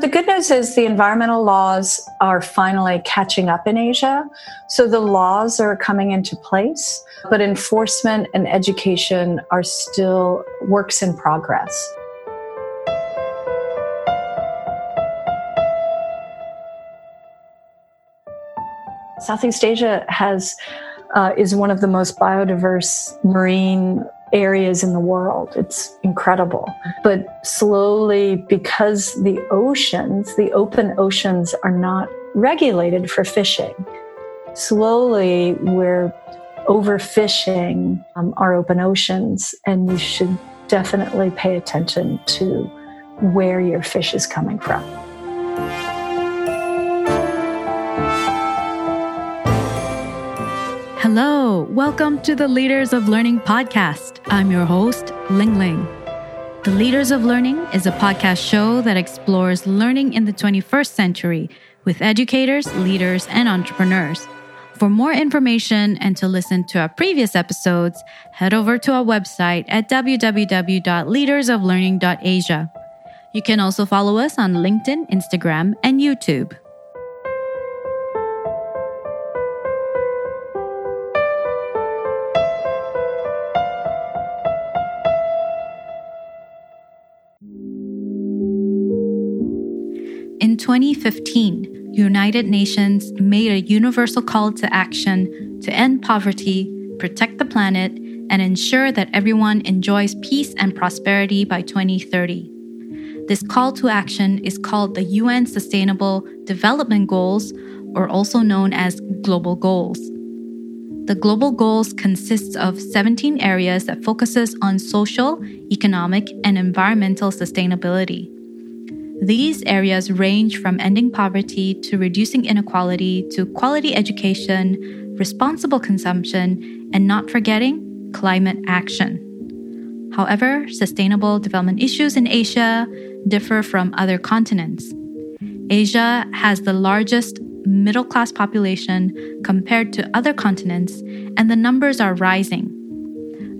The good news is the environmental laws are finally catching up in Asia. So the laws are coming into place, but enforcement and education are still works in progress. Southeast Asia has uh, is one of the most biodiverse marine areas in the world. It's incredible. But slowly, because the oceans, the open oceans, are not regulated for fishing, slowly we're overfishing um, our open oceans, and you should definitely pay attention to where your fish is coming from. Hello, welcome to the Leaders of Learning podcast. I'm your host, Ling Ling. The Leaders of Learning is a podcast show that explores learning in the 21st century with educators, leaders, and entrepreneurs. For more information and to listen to our previous episodes, head over to our website at www.leadersoflearning.asia. You can also follow us on LinkedIn, Instagram, and YouTube. 2015, United Nations made a universal call to action to end poverty, protect the planet, and ensure that everyone enjoys peace and prosperity by 2030. This call to action is called the UN Sustainable Development Goals, or also known as Global Goals. The Global Goals consists of 17 areas that focuses on social, economic, and environmental sustainability. These areas range from ending poverty to reducing inequality to quality education, responsible consumption, and not forgetting climate action. However, sustainable development issues in Asia differ from other continents. Asia has the largest middle class population compared to other continents, and the numbers are rising.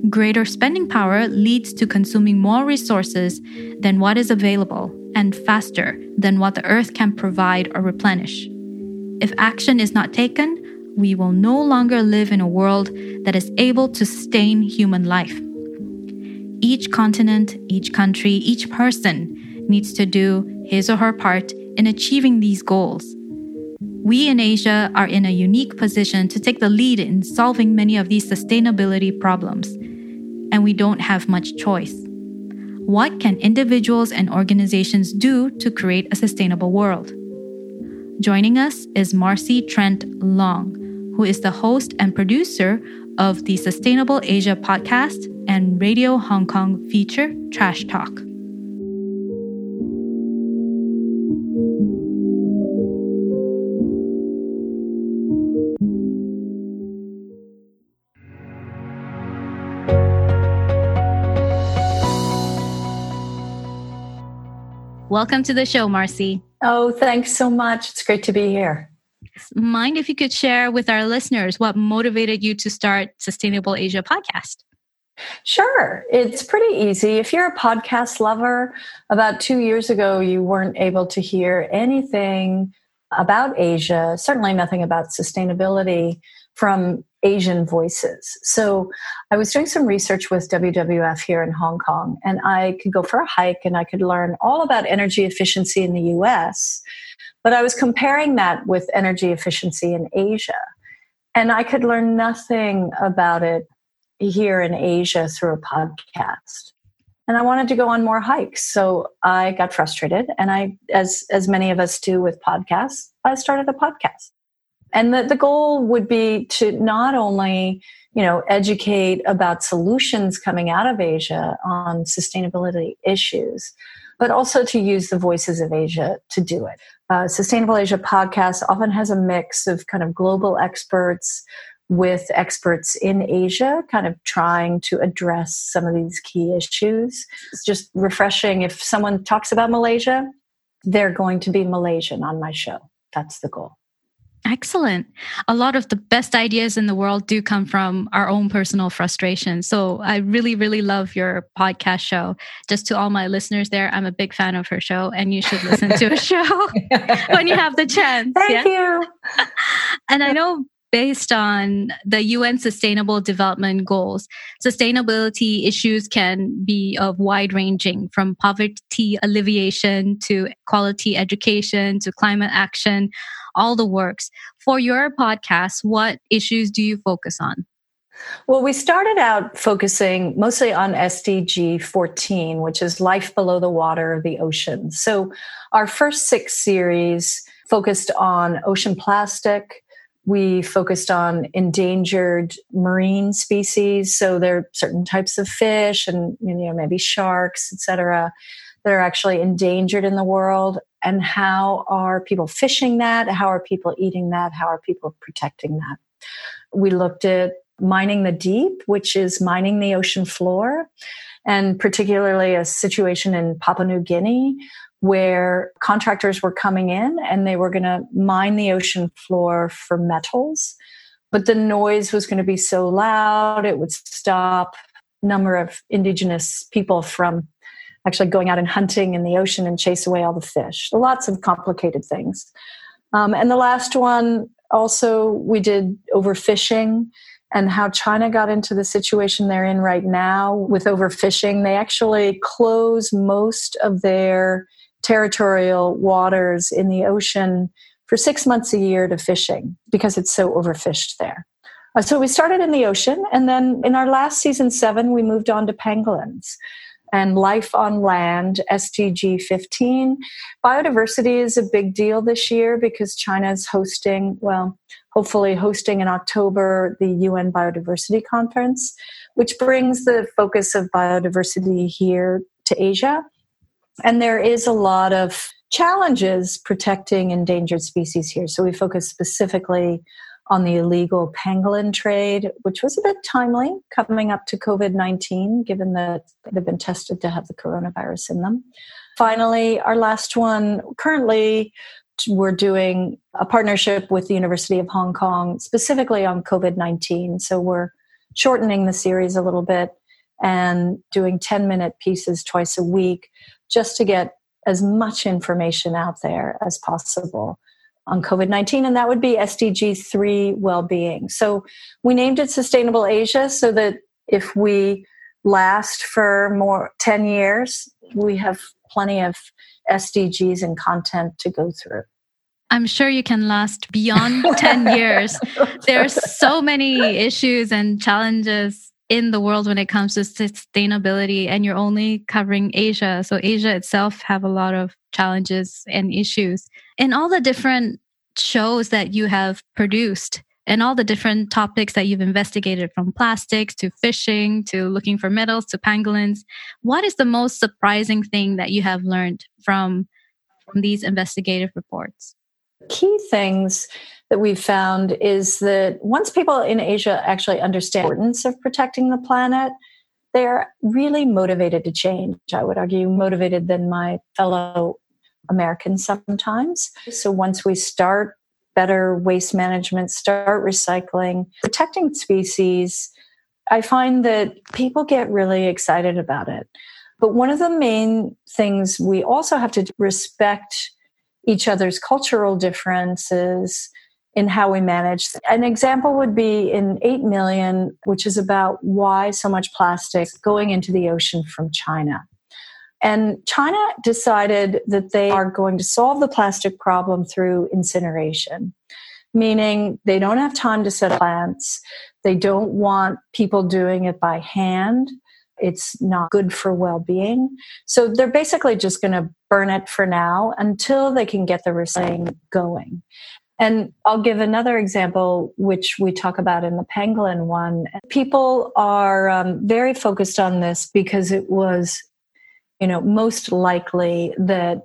Greater spending power leads to consuming more resources than what is available and faster than what the earth can provide or replenish. If action is not taken, we will no longer live in a world that is able to sustain human life. Each continent, each country, each person needs to do his or her part in achieving these goals. We in Asia are in a unique position to take the lead in solving many of these sustainability problems, and we don't have much choice. What can individuals and organizations do to create a sustainable world? Joining us is Marcy Trent Long, who is the host and producer of the Sustainable Asia podcast and Radio Hong Kong feature Trash Talk. Welcome to the show, Marcy. Oh, thanks so much. It's great to be here. Mind if you could share with our listeners what motivated you to start Sustainable Asia podcast? Sure. It's pretty easy. If you're a podcast lover, about two years ago, you weren't able to hear anything about Asia, certainly nothing about sustainability from Asian voices. So I was doing some research with WWF here in Hong Kong, and I could go for a hike and I could learn all about energy efficiency in the US. But I was comparing that with energy efficiency in Asia. And I could learn nothing about it here in Asia through a podcast. And I wanted to go on more hikes. So I got frustrated. And I, as, as many of us do with podcasts, I started a podcast. And the, the goal would be to not only, you know, educate about solutions coming out of Asia on sustainability issues, but also to use the voices of Asia to do it. Uh, Sustainable Asia podcast often has a mix of kind of global experts with experts in Asia, kind of trying to address some of these key issues. It's just refreshing. If someone talks about Malaysia, they're going to be Malaysian on my show. That's the goal. Excellent. A lot of the best ideas in the world do come from our own personal frustration. So I really, really love your podcast show. Just to all my listeners there, I'm a big fan of her show, and you should listen to a show when you have the chance. Thank yeah? you. and I know based on the UN Sustainable Development Goals, sustainability issues can be of wide ranging from poverty alleviation to quality education to climate action, all the works. For your podcast, what issues do you focus on? Well, we started out focusing mostly on SDG 14, which is life below the water the ocean. So our first six series focused on ocean plastic, we focused on endangered marine species so there are certain types of fish and you know maybe sharks etc that are actually endangered in the world and how are people fishing that? How are people eating that? How are people protecting that? We looked at mining the deep which is mining the ocean floor and particularly a situation in papua new guinea where contractors were coming in and they were going to mine the ocean floor for metals but the noise was going to be so loud it would stop number of indigenous people from actually going out and hunting in the ocean and chase away all the fish lots of complicated things um, and the last one also we did overfishing and how China got into the situation they're in right now with overfishing. They actually close most of their territorial waters in the ocean for six months a year to fishing because it's so overfished there. Uh, so we started in the ocean, and then in our last season seven, we moved on to pangolins and life on land, SDG 15. Biodiversity is a big deal this year because China is hosting, well, hopefully hosting in October the UN Biodiversity Conference, which brings the focus of biodiversity here to Asia. And there is a lot of challenges protecting endangered species here. So we focus specifically on the illegal pangolin trade, which was a bit timely coming up to COVID 19, given that they've been tested to have the coronavirus in them. Finally, our last one currently, we're doing a partnership with the University of Hong Kong, specifically on COVID 19. So we're shortening the series a little bit and doing 10 minute pieces twice a week just to get as much information out there as possible on COVID 19, and that would be SDG 3 well being. So we named it Sustainable Asia so that if we last for more 10 years, we have plenty of SDGs and content to go through. I'm sure you can last beyond 10 years. There's so many issues and challenges in the world when it comes to sustainability and you're only covering Asia. So Asia itself have a lot of challenges and issues. In all the different shows that you have produced and all the different topics that you've investigated from plastics to fishing to looking for metals to pangolins, what is the most surprising thing that you have learned from, from these investigative reports? Key things that we've found is that once people in Asia actually understand the importance of protecting the planet, they're really motivated to change. I would argue motivated than my fellow Americans sometimes. So once we start better waste management, start recycling, protecting species, I find that people get really excited about it. But one of the main things we also have to respect each other's cultural differences in how we manage. An example would be in 8 million, which is about why so much plastic going into the ocean from China. And China decided that they are going to solve the plastic problem through incineration, meaning they don't have time to set plants. They don't want people doing it by hand. It's not good for well being. So they're basically just going to burn it for now until they can get the recycling going. And I'll give another example, which we talk about in the pangolin one. People are um, very focused on this because it was, you know, most likely that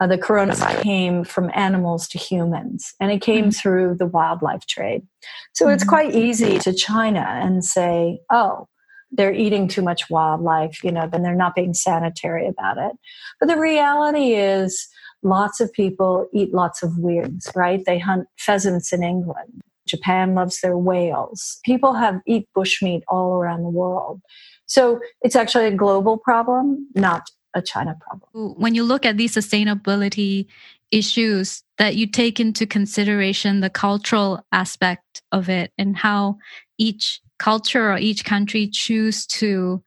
uh, the coronavirus came from animals to humans and it came mm-hmm. through the wildlife trade. So mm-hmm. it's quite easy to China and say, oh, they're eating too much wildlife, you know, then they're not being sanitary about it. But the reality is, lots of people eat lots of weirds, right? They hunt pheasants in England. Japan loves their whales. People have eat bushmeat all around the world. So it's actually a global problem, not a China problem. When you look at these sustainability issues, that you take into consideration the cultural aspect of it and how each culture or each country choose to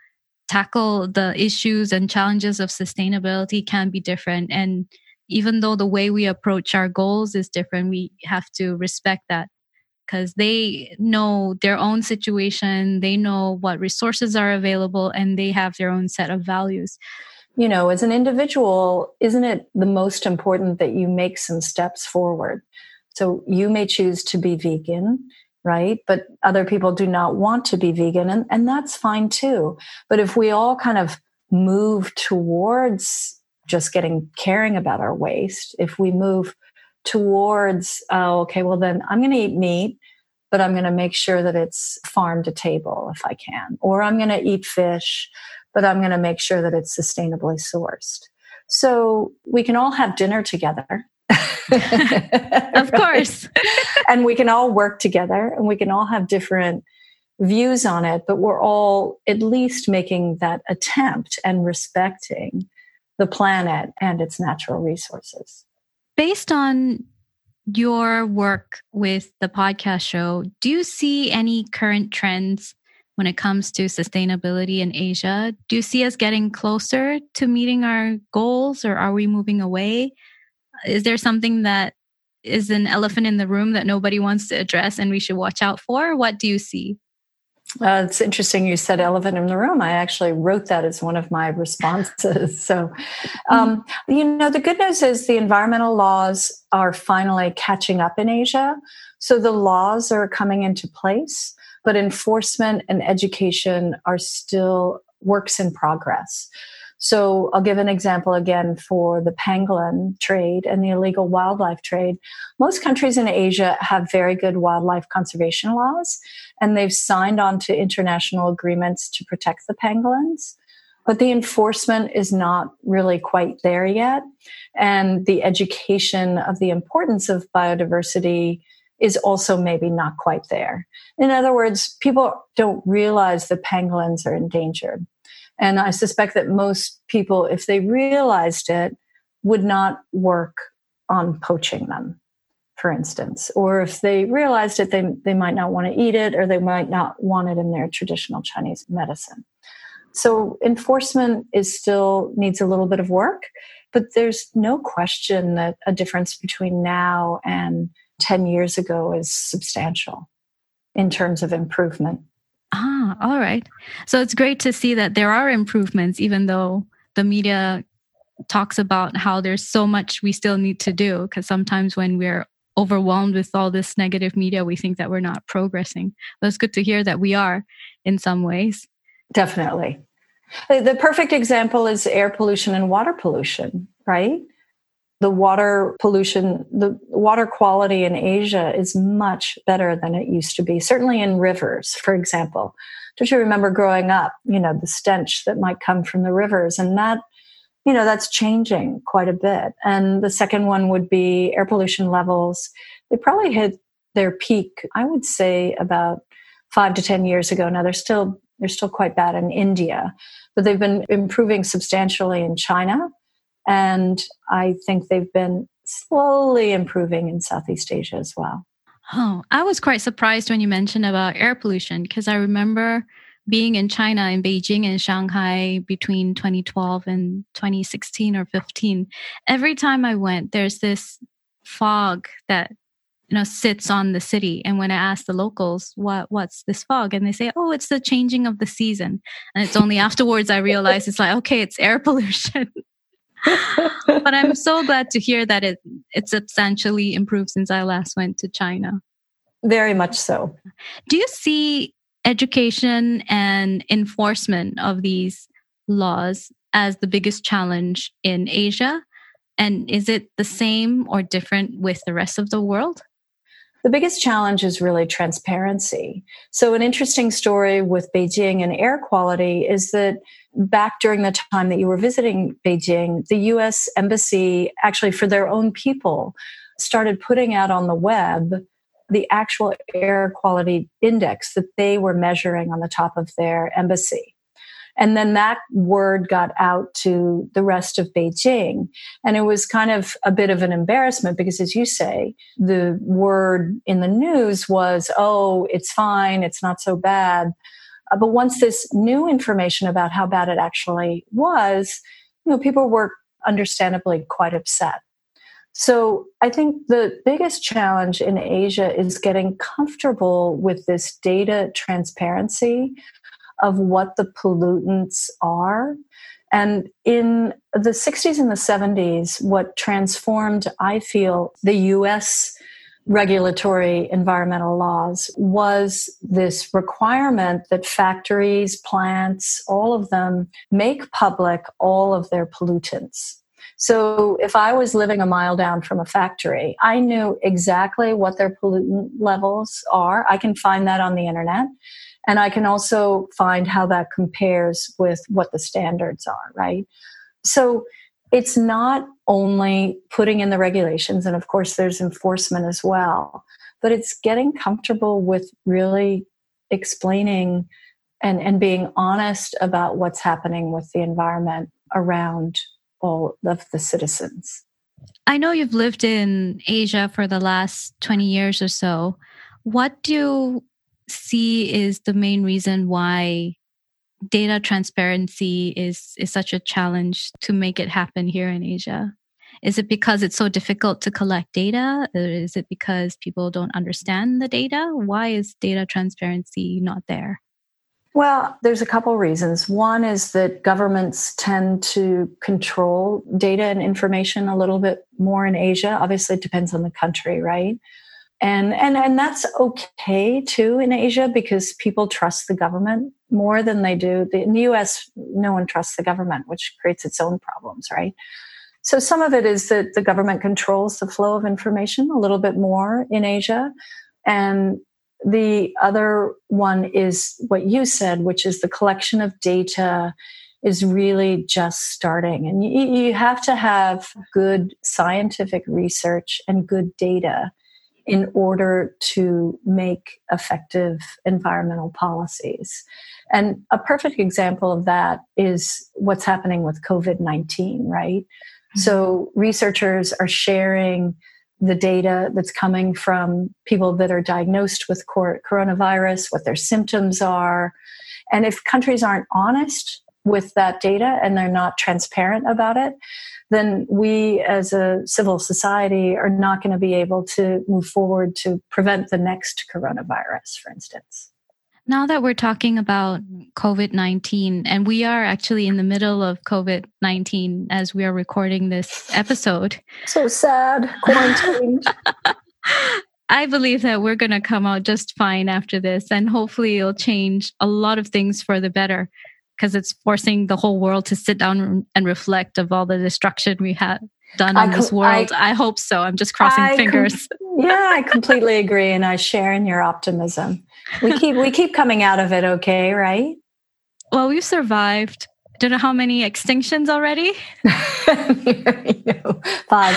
tackle the issues and challenges of sustainability can be different and even though the way we approach our goals is different we have to respect that because they know their own situation they know what resources are available and they have their own set of values you know as an individual isn't it the most important that you make some steps forward so you may choose to be vegan right? But other people do not want to be vegan, and, and that's fine too. But if we all kind of move towards just getting caring about our waste, if we move towards, oh, okay, well, then I'm going to eat meat, but I'm going to make sure that it's farm to table if I can, or I'm going to eat fish, but I'm going to make sure that it's sustainably sourced. So we can all have dinner together of course. and we can all work together and we can all have different views on it, but we're all at least making that attempt and respecting the planet and its natural resources. Based on your work with the podcast show, do you see any current trends when it comes to sustainability in Asia? Do you see us getting closer to meeting our goals or are we moving away? is there something that is an elephant in the room that nobody wants to address and we should watch out for? What do you see? Uh, it's interesting you said elephant in the room. I actually wrote that as one of my responses. so, um, you know, the good news is the environmental laws are finally catching up in Asia. So the laws are coming into place, but enforcement and education are still works in progress. So I'll give an example again for the pangolin trade and the illegal wildlife trade. Most countries in Asia have very good wildlife conservation laws, and they've signed on to international agreements to protect the pangolins. But the enforcement is not really quite there yet. And the education of the importance of biodiversity is also maybe not quite there. In other words, people don't realize the pangolins are endangered. And I suspect that most people, if they realized it, would not work on poaching them, for instance. Or if they realized it, they, they might not want to eat it or they might not want it in their traditional Chinese medicine. So enforcement is still needs a little bit of work, but there's no question that a difference between now and 10 years ago is substantial in terms of improvement. Ah, all right. So it's great to see that there are improvements, even though the media talks about how there's so much we still need to do. Because sometimes when we're overwhelmed with all this negative media, we think that we're not progressing. But it's good to hear that we are in some ways. Definitely. The perfect example is air pollution and water pollution, right? The water pollution, the water quality in Asia is much better than it used to be, certainly in rivers, for example. Don't you remember growing up, you know, the stench that might come from the rivers? And that, you know, that's changing quite a bit. And the second one would be air pollution levels. They probably hit their peak, I would say, about five to 10 years ago. Now they're still, they're still quite bad in India, but they've been improving substantially in China and I think they've been slowly improving in Southeast Asia as well. Oh, I was quite surprised when you mentioned about air pollution because I remember being in China, in Beijing and Shanghai between 2012 and 2016 or 15. Every time I went, there's this fog that you know sits on the city. And when i ask the locals what what's this fog? And they say oh it's the changing of the season. And it's only afterwards i realize it's like okay it's air pollution but I'm so glad to hear that it it substantially improved since I last went to China. Very much so. Do you see education and enforcement of these laws as the biggest challenge in Asia? And is it the same or different with the rest of the world? The biggest challenge is really transparency. So, an interesting story with Beijing and air quality is that back during the time that you were visiting Beijing, the US embassy actually for their own people started putting out on the web the actual air quality index that they were measuring on the top of their embassy. And then that word got out to the rest of Beijing. And it was kind of a bit of an embarrassment because, as you say, the word in the news was, oh, it's fine, it's not so bad. Uh, but once this new information about how bad it actually was, you know, people were understandably quite upset. So I think the biggest challenge in Asia is getting comfortable with this data transparency of what the pollutants are. And in the 60s and the 70s, what transformed, I feel, the US regulatory environmental laws was this requirement that factories, plants, all of them make public all of their pollutants. So if I was living a mile down from a factory, I knew exactly what their pollutant levels are. I can find that on the internet. And I can also find how that compares with what the standards are, right? So it's not only putting in the regulations, and of course, there's enforcement as well, but it's getting comfortable with really explaining and, and being honest about what's happening with the environment around all of the citizens. I know you've lived in Asia for the last 20 years or so. What do see is the main reason why data transparency is is such a challenge to make it happen here in Asia? Is it because it's so difficult to collect data? Or is it because people don't understand the data? Why is data transparency not there? Well, there's a couple reasons. One is that governments tend to control data and information a little bit more in Asia. Obviously, it depends on the country, right? And and and that's okay too in Asia because people trust the government more than they do in the U.S. No one trusts the government, which creates its own problems, right? So some of it is that the government controls the flow of information a little bit more in Asia, and the other one is what you said, which is the collection of data is really just starting. And you, you, have to have good scientific research and good data in order to make effective environmental policies. And a perfect example of that is what's happening with COVID 19, right? Mm-hmm. So researchers are sharing the data that's coming from people that are diagnosed with coronavirus, what their symptoms are. And if countries aren't honest with that data and they're not transparent about it, then we as a civil society are not going to be able to move forward to prevent the next coronavirus, for instance. Now that we're talking about COVID 19, and we are actually in the middle of COVID 19 as we are recording this episode. So sad, quarantined. I believe that we're going to come out just fine after this, and hopefully, it'll change a lot of things for the better because it's forcing the whole world to sit down and reflect of all the destruction we had done in this world. I, I, hope so. I'm just crossing I fingers. Yeah, I completely agree, and I share in your optimism. We keep we keep coming out of it okay, right? Well, we've survived. Don't know how many extinctions already. Five.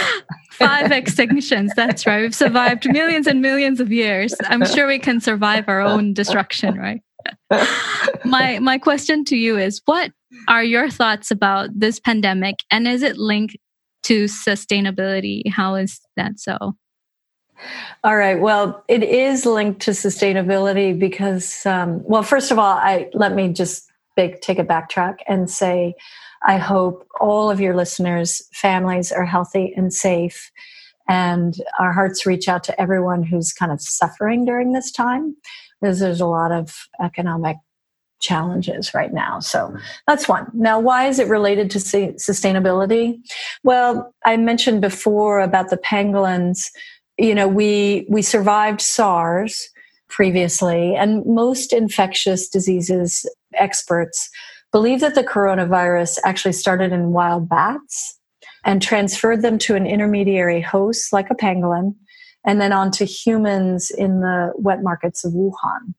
Five extinctions. That's right. We've survived millions and millions of years. I'm sure we can survive our own destruction, right? my my question to you is what are your thoughts about this pandemic and is it linked to sustainability? How is that so? All right well it is linked to sustainability because um, well first of all i let me just big, take a backtrack and say i hope all of your listeners families are healthy and safe and our hearts reach out to everyone who's kind of suffering during this time because there's a lot of economic challenges right now. So that's one. Now, why is it related to sustainability? Well, I mentioned before about the pangolins. You know, we we survived SARS previously, and most infectious diseases experts believe that the coronavirus actually started in wild bats and transferred them to an intermediary host like a pangolin and then on to humans in the wet markets of Wuhan.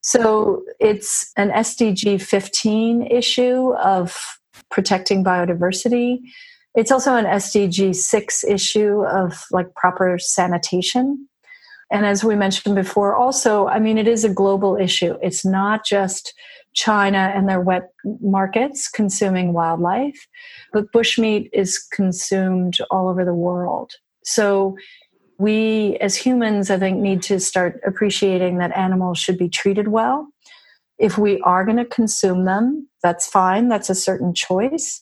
So it's an SDG 15 issue of protecting biodiversity. It's also an SDG 6 issue of like proper sanitation. And as we mentioned before, also, I mean, it is a global issue. It's not just China and their wet markets consuming wildlife, but bushmeat is consumed all over the world. So we as humans, I think, need to start appreciating that animals should be treated well. If we are going to consume them, that's fine, that's a certain choice.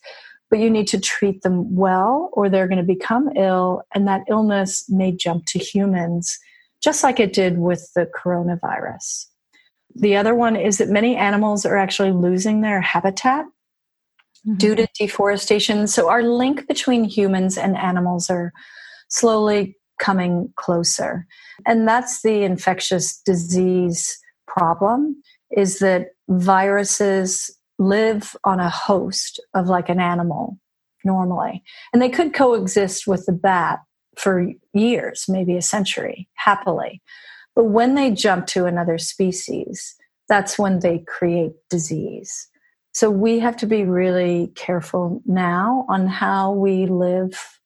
But you need to treat them well, or they're going to become ill, and that illness may jump to humans, just like it did with the coronavirus. The other one is that many animals are actually losing their habitat mm-hmm. due to deforestation. So, our link between humans and animals are slowly coming closer. And that's the infectious disease problem is that viruses live on a host of like an animal normally. And they could coexist with the bat for years, maybe a century, happily. But when they jump to another species, that's when they create disease. So we have to be really careful now on how we live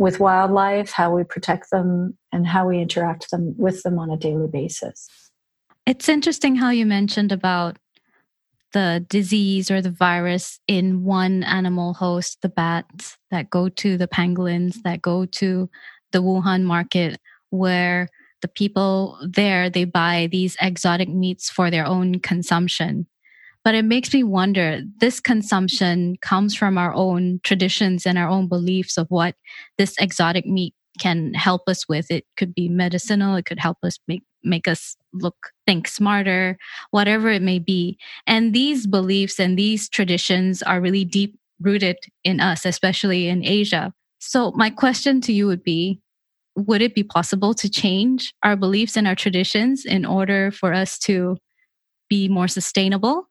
with wildlife, how we protect them, and how we interact them with them on a daily basis. It's interesting how you mentioned about the disease or the virus in one animal host, the bats that go to the pangolins, that go to the Wuhan market, where the people there they buy these exotic meats for their own consumption but it makes me wonder this consumption comes from our own traditions and our own beliefs of what this exotic meat can help us with. It could be medicinal, it could help us make make us look think smarter whatever it may be and these beliefs and these traditions are really deep rooted in us especially in asia so my question to you would be would it be possible to change our beliefs and our traditions in order for us to be more sustainable?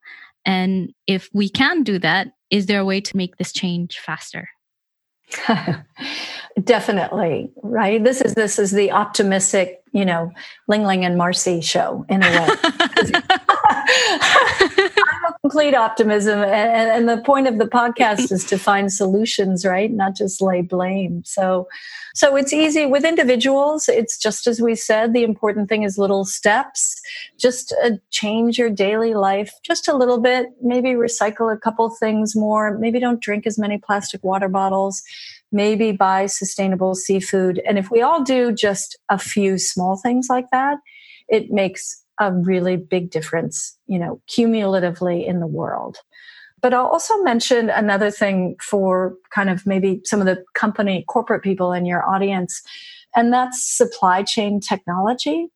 And if we can do that, is there a way to make this change faster? Definitely, right? This is this is the optimistic, you know, Ling Ling and Marcy show in a way. complete optimism. And, and, the point of the podcast is to find solutions, right? Not just lay blame. So, so it's easy with individuals. It's just as we said, the important thing is little steps. Just uh, change your daily life just a little bit. Maybe recycle a couple things more. Maybe don't drink as many plastic water bottles. Maybe buy sustainable seafood. And if we all do just a few small things like that, it makes a really big difference, you know, cumulatively in the world. But I'll also mention another thing for kind of maybe some of the company, corporate people in your audience, and that's supply chain technology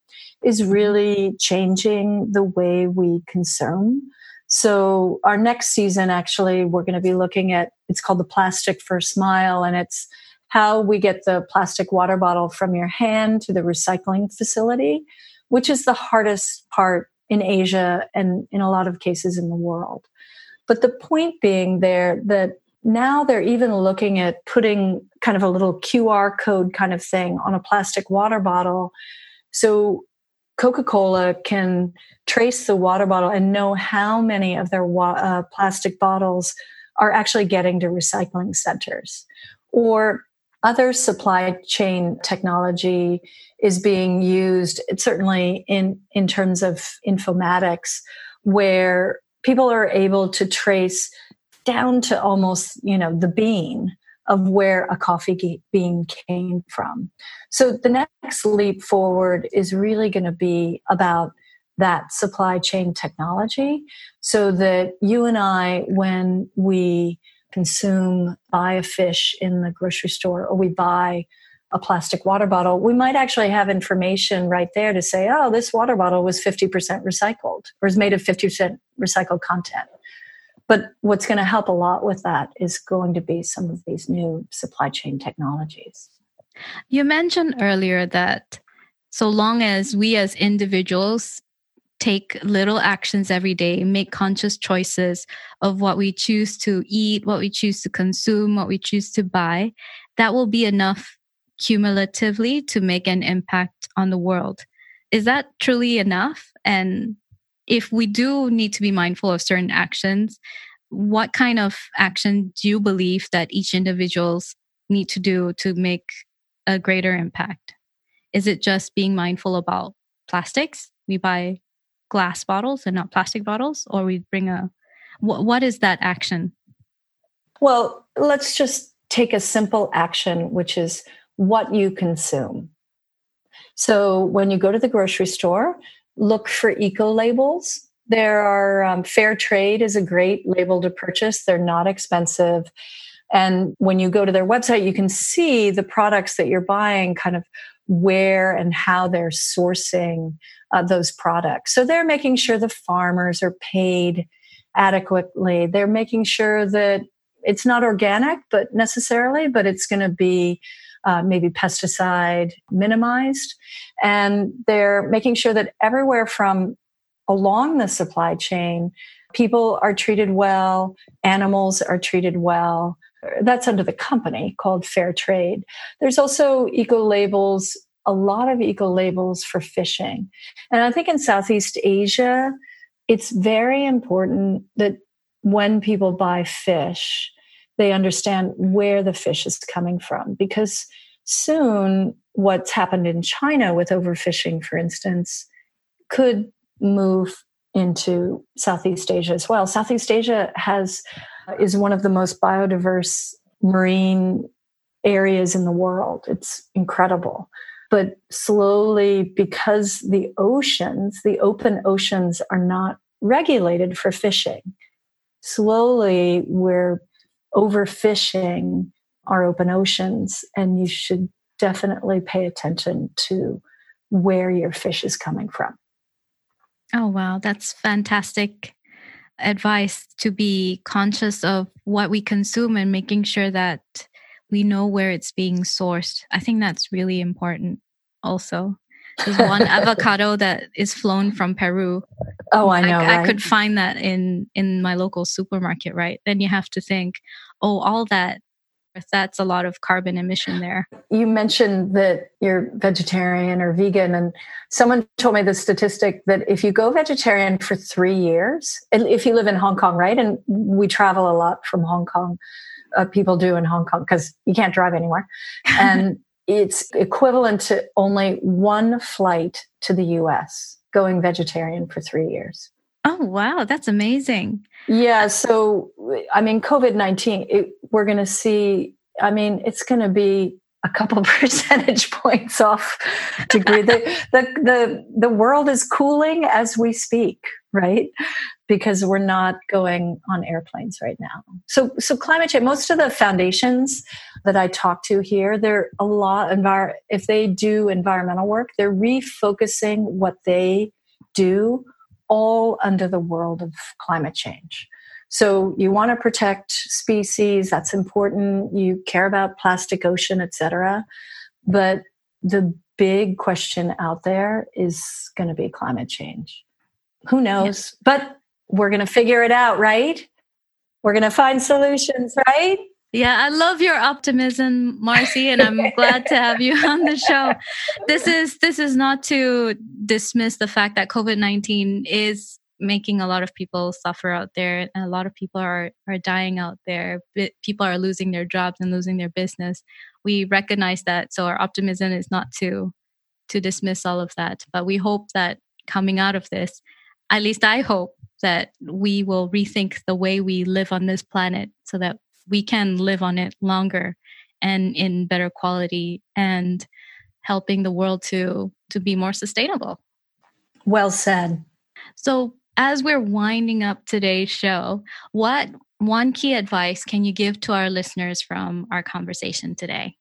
is mm-hmm. really changing the way we consume. So, our next season, actually, we're going to be looking at it's called the plastic first mile, and it's how we get the plastic water bottle from your hand to the recycling facility which is the hardest part in Asia and in a lot of cases in the world. But the point being there that now they're even looking at putting kind of a little QR code kind of thing on a plastic water bottle. So Coca Cola can trace the water bottle and know how many of their wa- uh, plastic bottles are actually getting to recycling centers. Or other supply chain technology is being used certainly in in terms of informatics where people are able to trace down to almost you know the bean of where a coffee bean came from. So the next leap forward is really going to be about that supply chain technology so that you and i when we consume, buy a fish in the grocery store, or we buy a plastic water bottle, we might actually have information right there to say, oh, this water bottle was 50% recycled or is made of 50% recycled content. But what's going to help a lot with that is going to be some of these new supply chain technologies. You mentioned earlier that so long as we as individuals take little actions every day, make conscious choices of what we choose to eat, what we choose to consume, what we choose to buy, that will be enough cumulatively to make an impact on the world. Is that truly enough? And if we do need to be mindful of certain actions, what kind of action do you believe that each individuals need to do to make a greater impact? Is it just being mindful about plastics? We buy glass bottles and not plastic bottles, or we bring a what, what is that action? Well, let's just take a simple action, which is what you consume. So when you go to the grocery store, look for eco labels. There are um, fair trade is a great label to purchase. They're not expensive. And when you go to their website, you can see the products that you're buying, kind of where and how they're sourcing uh, those products. So they're making sure the farmers are paid adequately. They're making sure that it's not organic, but necessarily, but it's going to be uh, maybe pesticide minimized. And they're making sure that everywhere from along the supply chain, people are treated well, animals are treated well. That's under the company called Fair Trade. There's also eco labels, a lot of eco labels for fishing. And I think in Southeast Asia, it's very important that when people buy fish, they understand where the fish is coming from because soon what's happened in China with overfishing, for instance, could move into Southeast Asia as well. Southeast Asia has is one of the most biodiverse marine areas in the world. It's incredible. But slowly, because the oceans, the open oceans, are not regulated for fishing, slowly we're overfishing our open oceans, and you should definitely pay attention to where your fish is coming from. Oh, wow. That's fantastic advice to be conscious of what we consume and making sure that we know where it's being sourced. I think that's really important also. There's one avocado that is flown from Peru. Oh, I know. I, right? I, could find that in in my local supermarket, right? Then you have to think, oh, all that that's a lot of carbon emission there. You mentioned that you're vegetarian or vegan, and someone told me the statistic that if you go vegetarian for three years, if you live in Hong Kong, right, and we travel a lot from Hong Kong, uh, people do in Hong Kong because you can't drive anywhere, and it's equivalent to only one flight to the US going vegetarian for three years. Oh, wow. That's amazing. Yeah. So, I mean, COVID 19, we're going to see, I mean, it's going to be a couple percentage points off degree. the, the, the, the world is cooling as we speak, right? Because we're not going on airplanes right now. So, so climate change, most of the foundations that I talk to here, they're a lot, envir- if they do environmental work, they're refocusing what they do all under the world of climate change. So you want to protect species, that's important. You care about plastic ocean, etc. But the big question out there is going to be climate change. Who knows? But we're going to figure it out, right? We're going to find solutions, right? Yeah, I love your optimism, Marcy, and I'm glad to have you on the show. This is this is not to dismiss the fact that COVID-19 is making a lot of people suffer out there and a lot of people are are dying out there. People are losing their jobs and losing their business. We recognize that, so our optimism is not to to dismiss all of that, but we hope that coming out of this, at least I hope that we will rethink the way we live on this planet so that we can live on it longer and in better quality and helping the world to to be more sustainable. Well said. So as we're winding up today's show what one key advice can you give to our listeners from our conversation today?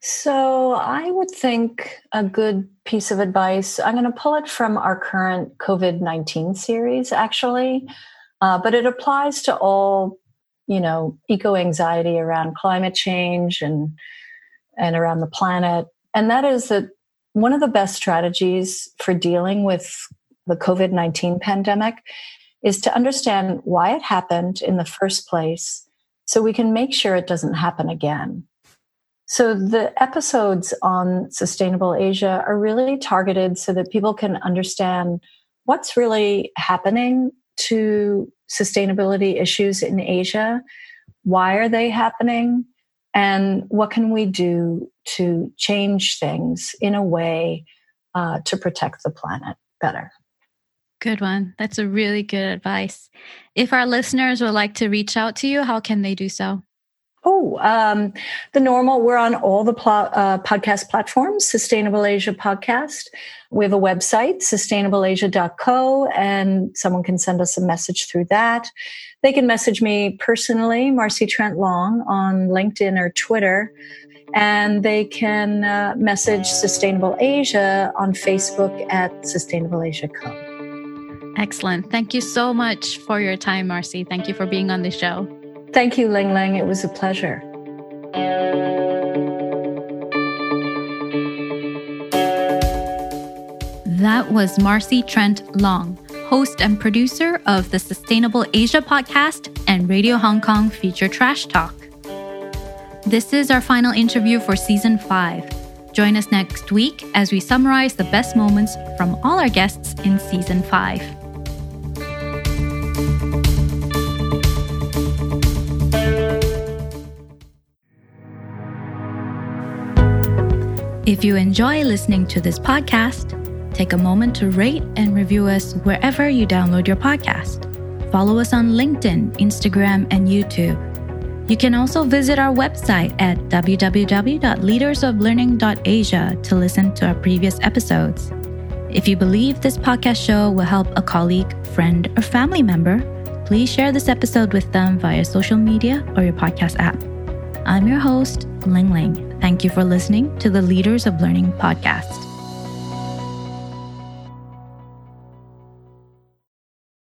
So i would think a good piece of advice i'm going to pull it from our current covid-19 series actually uh, but it applies to all you know eco anxiety around climate change and and around the planet. And that is that one of the best strategies for dealing with the covid-19 pandemic is to understand why it happened in the first place so we can make sure it doesn't happen again. So the episodes on Sustainable Asia are really targeted so that people can understand what's really happening to sustainability issues in Asia. Why are they happening? And what can we do to change things in a way uh, to protect the planet better? Good one. That's a really good advice. If our listeners would like to reach out to you, how can they do so? Oh, um, the normal. We're on all the pl- uh, podcast platforms, Sustainable Asia Podcast. We have a website, sustainableasia.co, and someone can send us a message through that. They can message me personally, Marcy Trent Long, on LinkedIn or Twitter. And they can uh, message Sustainable Asia on Facebook at Sustainable Asia Co. Excellent. Thank you so much for your time, Marcy. Thank you for being on the show. Thank you, Ling Ling. It was a pleasure. That was Marcy Trent Long, host and producer of the Sustainable Asia podcast and Radio Hong Kong feature Trash Talk. This is our final interview for season five. Join us next week as we summarize the best moments from all our guests in season five. If you enjoy listening to this podcast, take a moment to rate and review us wherever you download your podcast. Follow us on LinkedIn, Instagram, and YouTube. You can also visit our website at www.leadersoflearning.asia to listen to our previous episodes. If you believe this podcast show will help a colleague, friend, or family member, please share this episode with them via social media or your podcast app. I'm your host, Ling Ling. Thank you for listening to the Leaders of Learning podcast.